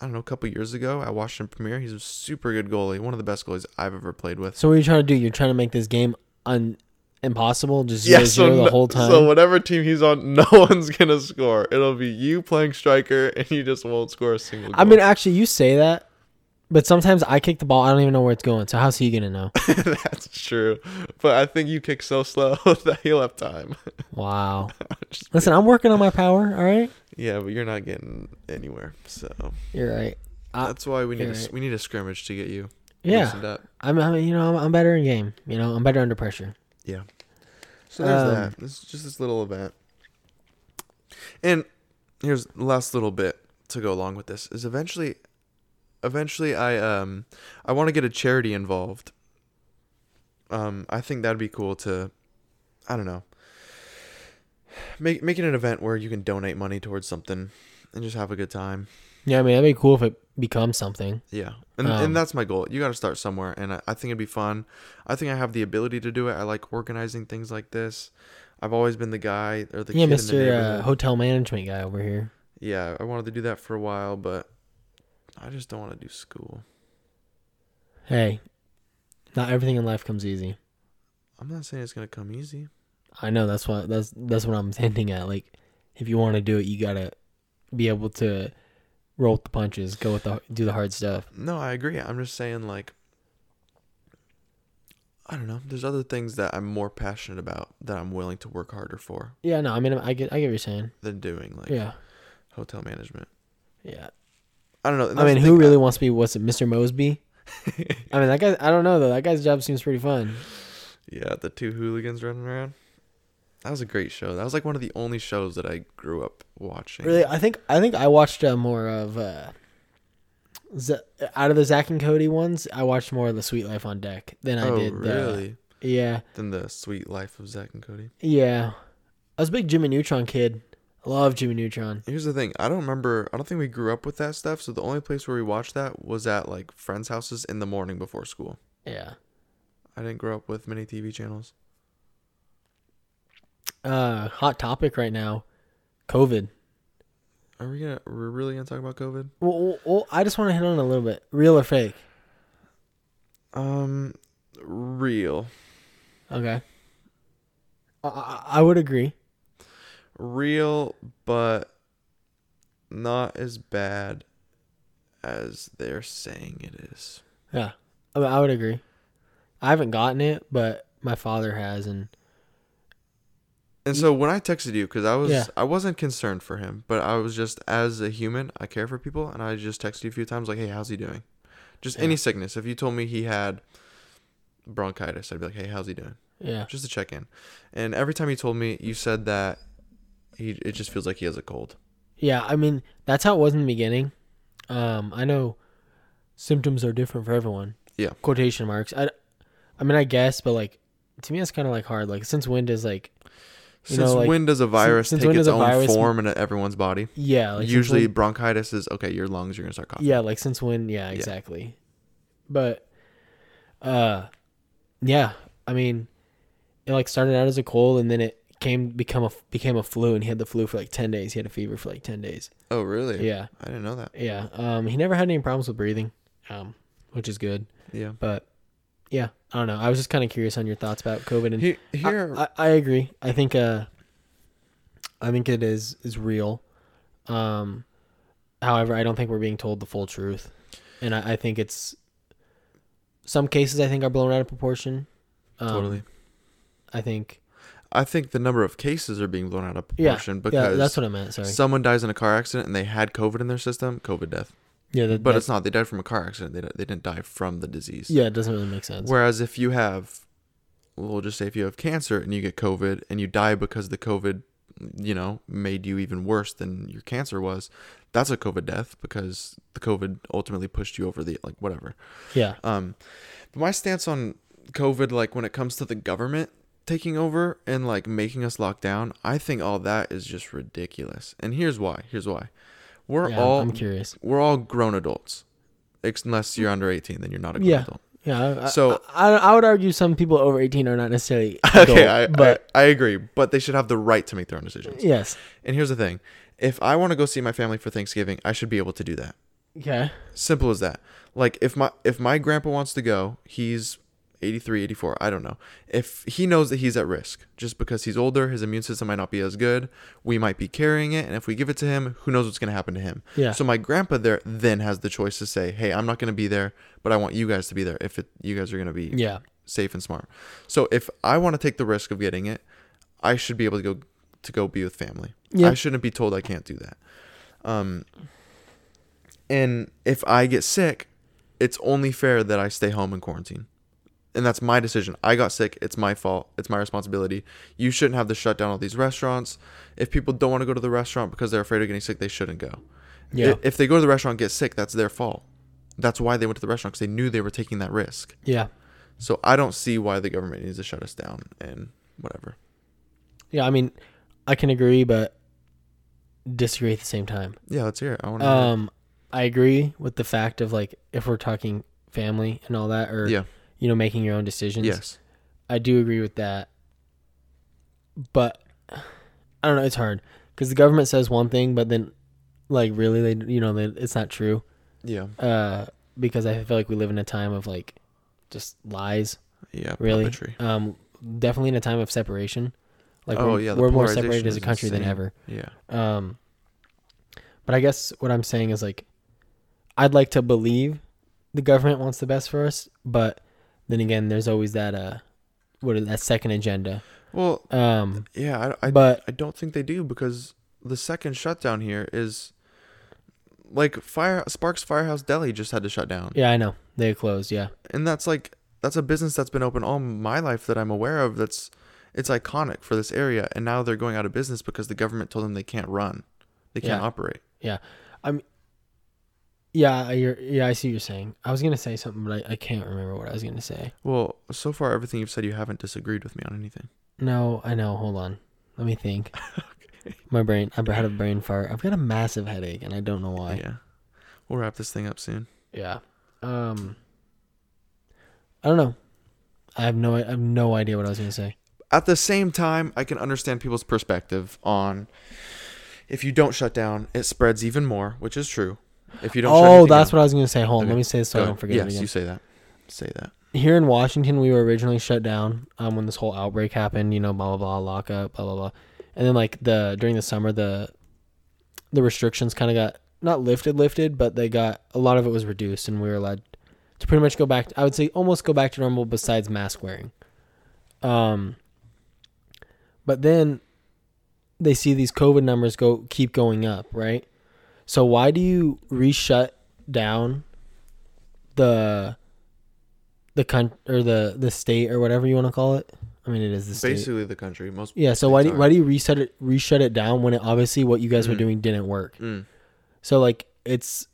I don't know, a couple years ago at Washington Premier. He's a super good goalie, one of the best goalies I've ever played with. so what are you trying to do? You're trying to make this game un impossible, just zero Yeah, so, zero the no- whole time. so whatever team he's on, no one's gonna score. It'll be you playing striker, and you just won't score a single. Goal. I mean, actually, you say that, but sometimes I kick the ball. I don't even know where it's going. So how's he gonna know? that's true, but I think you kick so slow that he'll have time. Wow. Listen, I'm working on my power. All right. yeah, but you're not getting anywhere, so You're right. I- that's why we need a, right. we need a scrimmage to get you Yeah. I'm. I'm you know, I'm, I'm better in game. You know, I'm better under pressure. Yeah. So there's Um, that. This is just this little event. And here's the last little bit to go along with this is eventually eventually I um I want to get a charity involved. Um I think that'd be cool to I don't know. Make making an event where you can donate money towards something and just have a good time. Yeah, I mean, that'd be cool if it becomes something. Yeah. And Um, and that's my goal. You got to start somewhere and I, I think it'd be fun. I think I have the ability to do it. I like organizing things like this. I've always been the guy or the yeah, kid in the Mister uh. Hotel Management guy over here. yeah, I wanted to do that for a while, but I just don't want to do school. Hey, not everything in life comes easy. I'm not saying it's gonna come easy. I know that's what that's that's what I'm hinting at. Like, if you want to do it, you gotta be able to roll with the punches, go with the do the hard stuff. No, I agree. I'm just saying like I don't know. There's other things that I'm more passionate about that I'm willing to work harder for Yeah, no, I mean, I get I get what you're saying. than doing like yeah, hotel management. yeah. I don't know. I mean, who really wants to be what's it, Mr. Moseby? I mean, that guy. I don't know though. That guy's job seems pretty fun. Yeah, the two hooligans running around. That was a great show. That was like one of the only shows that I grew up watching. Really, I think I think I watched uh, more of uh, Z- out of the Zack and Cody ones. I watched more of the Suite Life on Deck than I oh, did. The, really? Yeah, Than the Suite Life of Zack and Cody. yeah. I was a big Jimmy Neutron kid. Love Jimmy Neutron. Here's the thing. I don't remember. I don't think we grew up with that stuff. So the only place where we watched that was at like friends' houses in the morning before school. Yeah. I didn't grow up with many TV channels. Uh, hot topic right now, COVID. Are we gonna? We're really gonna talk about COVID? Well, well, well, I just want to hit on it a little bit. Real or fake? Um, real, Okay. I, I would agree. Real, but not as bad as they're saying it is. Yeah, I, mean, I would agree. I haven't gotten it, but my father has, and And so when I texted you, because I was Yeah. I wasn't concerned for him, but I was just as a human, I care for people, and I just texted you a few times like, "Hey, how's he doing?" Just Yeah. any sickness. If you told me he had bronchitis, I'd be like, "Hey, how's he doing?" yeah, Just to check in. And every time you told me, you said that he it just feels like he has a cold. yeah. I mean, that's how it was in the beginning. Um, I know symptoms are different for everyone. Yeah. Quotation marks. I, I mean, I guess, but like to me, it's kind of like hard. Like since when does like You Since know, like, when does a virus since take when its own virus- form in everyone's body? yeah, like Usually, when- bronchitis is okay. Your lungs, you're gonna start coughing. Yeah, like since when? Yeah, exactly. But, uh, yeah. I mean, it like started out as a cold, and then it came become a became a flu, and he had the flu for like ten days. He had a fever for like ten days. Oh, really? Yeah, I didn't know that. yeah. Um, he never had any problems with breathing, um, which is good. Yeah. But yeah, I don't know. I was just kind of curious on your thoughts about COVID, and Here, I- I, I agree. I think uh I think it is is real. Um however, I don't think we're being told the full truth. And I, I think it's some cases I think are blown out of proportion. Um, totally. I think I think the number of cases are being blown out of proportion yeah, because that's what I meant. Sorry. someone dies in a car accident and they had COVID in their system, COVID death. yeah, that, But it's not. They died from a car accident. They, they didn't die from the disease. yeah, it doesn't really make sense. Whereas if you have, we'll just say if you have cancer and you get COVID and you die because the COVID, you know, made you even worse than your cancer was, that's a COVID death because the COVID ultimately pushed you over the like whatever. yeah. Um, but my stance on COVID, like when it comes to the government taking over and like making us lock down, I think all that is just ridiculous. And here's why. Here's why. We're yeah, all I'm curious. we're all grown adults, unless you're under 18, then you're not a grown Yeah. adult. Yeah. So- I, I, I would argue some people over 18 are not necessarily Okay, I, but I I agree, but they should have the right to make their own decisions. yes. And here's the thing: if I want to go see my family for Thanksgiving, I should be able to do that. Okay. Simple as that. Like if my if my grandpa wants to go, he's 83, 84, I don't know. If he knows that he's at risk just because he's older, his immune system might not be as good, we might be carrying it, and if we give it to him, who knows what's going to happen to him. Yeah. So my grandpa there then has the choice to say, "Hey, I'm not going to be there, but I want you guys to be there if it, you guys are going to be Yeah. safe and smart." So if I want to take the risk of getting it, I should be able to go to go be with family. Yeah. I shouldn't be told I can't do that. Um and if I get sick, it's only fair that I stay home in quarantine. And that's my decision. I got sick. It's my fault. It's my responsibility. You shouldn't have to shut down all these restaurants. If people don't want to go to the restaurant because they're afraid of getting sick, they shouldn't go. Yeah. If they go to the restaurant and get sick, that's their fault. That's why they went to the restaurant because they knew they were taking that risk. Yeah. So I don't see why the government needs to shut us down and whatever. Yeah. I mean, I can agree, but disagree at the same time. Yeah, let's hear it. I want to. Um, I agree with the fact of like if we're talking family and all that, or yeah. You know making your own decisions. Yes. I do agree with that. But I don't know. It's hard because the government says one thing, but then like really they you know they, it's not true. Yeah. uh, because I feel like we live in a time of like just lies. Yeah. Really, Puppetry. um, definitely in a time of separation. Like Oh, we're, yeah, we're more separated as a country than ever. Yeah. Um, but I guess what I'm saying is like, I'd like to believe the government wants the best for us, but then again, there's always that uh, what is that second agenda? Well, Um, yeah. I, I but I don't think they do because the second shutdown here is like fire Sparks Firehouse Deli just had to shut down. yeah, I know they closed. Yeah, And that's like that's a business that's been open all my life that I'm aware of that's it's iconic for this area and now they're going out of business because the government told them they can't run. They can't operate. Yeah. operate. yeah, I- you're, yeah. I see what you're saying. I was gonna say something, but I, I can't remember what I was gonna say. Well, so far everything you've said you haven't disagreed with me on anything. No, I know. Hold on, let me think. My brain. I've had a brain fart. I've got a massive headache, and I don't know why. Yeah. We'll wrap this thing up soon. Yeah. Um. I don't know. I have no. I have no idea what I was gonna say. At the same time, I can understand people's perspective on if you don't shut down, it spreads even more, which is true. If you don't Oh, that's down- what I was gonna say. Hold on. Okay, Let me say this so Go I don't forget yes, it again. you say that. Say that. Here in Washington, we were originally shut down um, when this whole outbreak happened. You know, blah blah blah, lockup, blah blah blah, and then like the during the summer, the the restrictions kind of got not lifted, lifted, but they got a lot of it was reduced, and we were allowed to pretty much go back. I would say almost go back to normal, besides mask wearing. Um, but then they see these COVID numbers go keep going up, right? So why do you re-shut down the the con or the the state or whatever you want to call it? I mean, it is the state. Basically, the country. Most. Yeah. So why do are. why do you reset it reshut it down when it obviously what you guys were Mhm. doing didn't work? Mm, So like it's,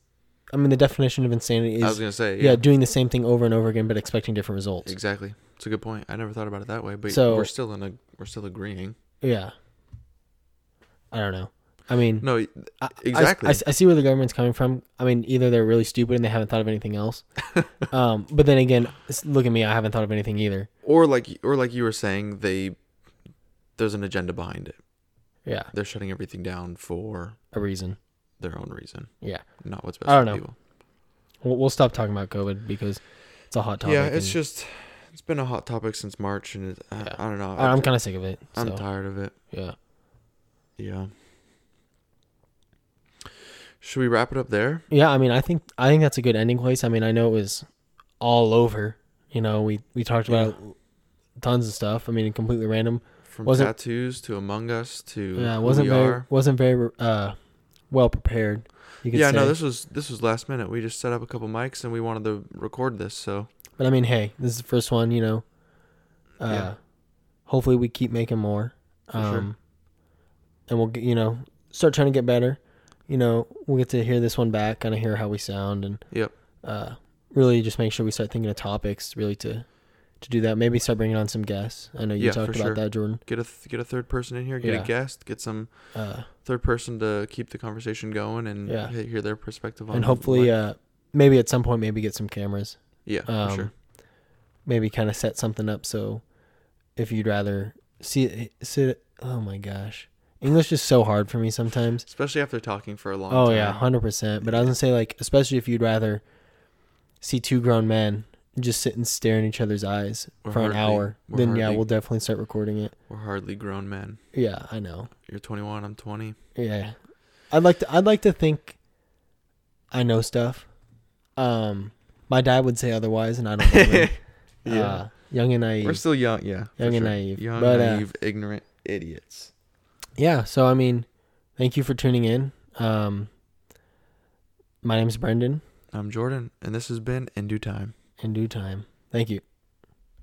I mean, the definition of insanity I was is gonna say. yeah. Yeah. doing the same thing over and over again but expecting different results. Exactly. It's a good point. I never thought about it that way, but So- we're still in a we're still agreeing. Yeah. I don't know. I mean, No, I- I- exactly. I, I see where the government's coming from. I mean, either they're really stupid and they haven't thought of anything else. um, but then again, look at me. I haven't thought of anything either. or like or like you were saying, they there's an agenda behind it. Yeah, They're shutting everything down for a reason. their own reason, Yeah, not what's best I don't for know. people. we'll, we'll stop talking about COVID because it's a hot topic. Yeah, it's just it's been a hot topic since March, and it, I, Yeah. I don't know. I- I'm kind of sick of it. I'm tired of it. yeah. Yeah. Should we wrap it up there? Yeah, I mean, I think I think that's a good ending place. I mean, I know it was all over. You know, we we talked about tons of stuff. I mean, completely random. From Wasn't- tattoos to Among Us to Yeah, it wasn't very are. wasn't very uh well prepared. Yeah, say. no, this was this was last minute. We just set up a couple mics and we wanted to record this. So But I mean, hey, this is the first one. You know. Uh, Yeah. Hopefully, we keep making more. Um, sure. And we'll you know start trying to get better. You know, we'll get to hear this one back, kind of hear how we sound, and Yep. uh, really just make sure we start thinking of topics. Really to to do that. Maybe start bringing on some guests. I know you Yeah, talked about sure. that, Jordan. get a th- get a third person in here, get Yeah. a guest, get some Uh, third person to keep the conversation going and Yeah. hear their perspective on and hopefully, uh, maybe at some point, maybe get some cameras. yeah, um, for sure. maybe kind of set something up so if you'd rather see it sit oh my gosh english is so hard for me sometimes Especially after talking for a long oh time. yeah 100% but i was gonna say like especially if you'd rather see two grown men just sit and stare in each other's eyes We're for an hour then yeah we'll definitely start recording it We're hardly grown men. yeah i know You're 21, I'm 20. yeah i'd like to i'd like to think i know stuff um my dad would say otherwise and i don't believe him. uh, young and naive We're still young, yeah. Young and sure. naive. Young, But, uh, naive, ignorant idiots. Yeah so i mean thank you for tuning in. Um my name's brendan. I'm Jordan, and this has been In Due Time. in due time. Thank you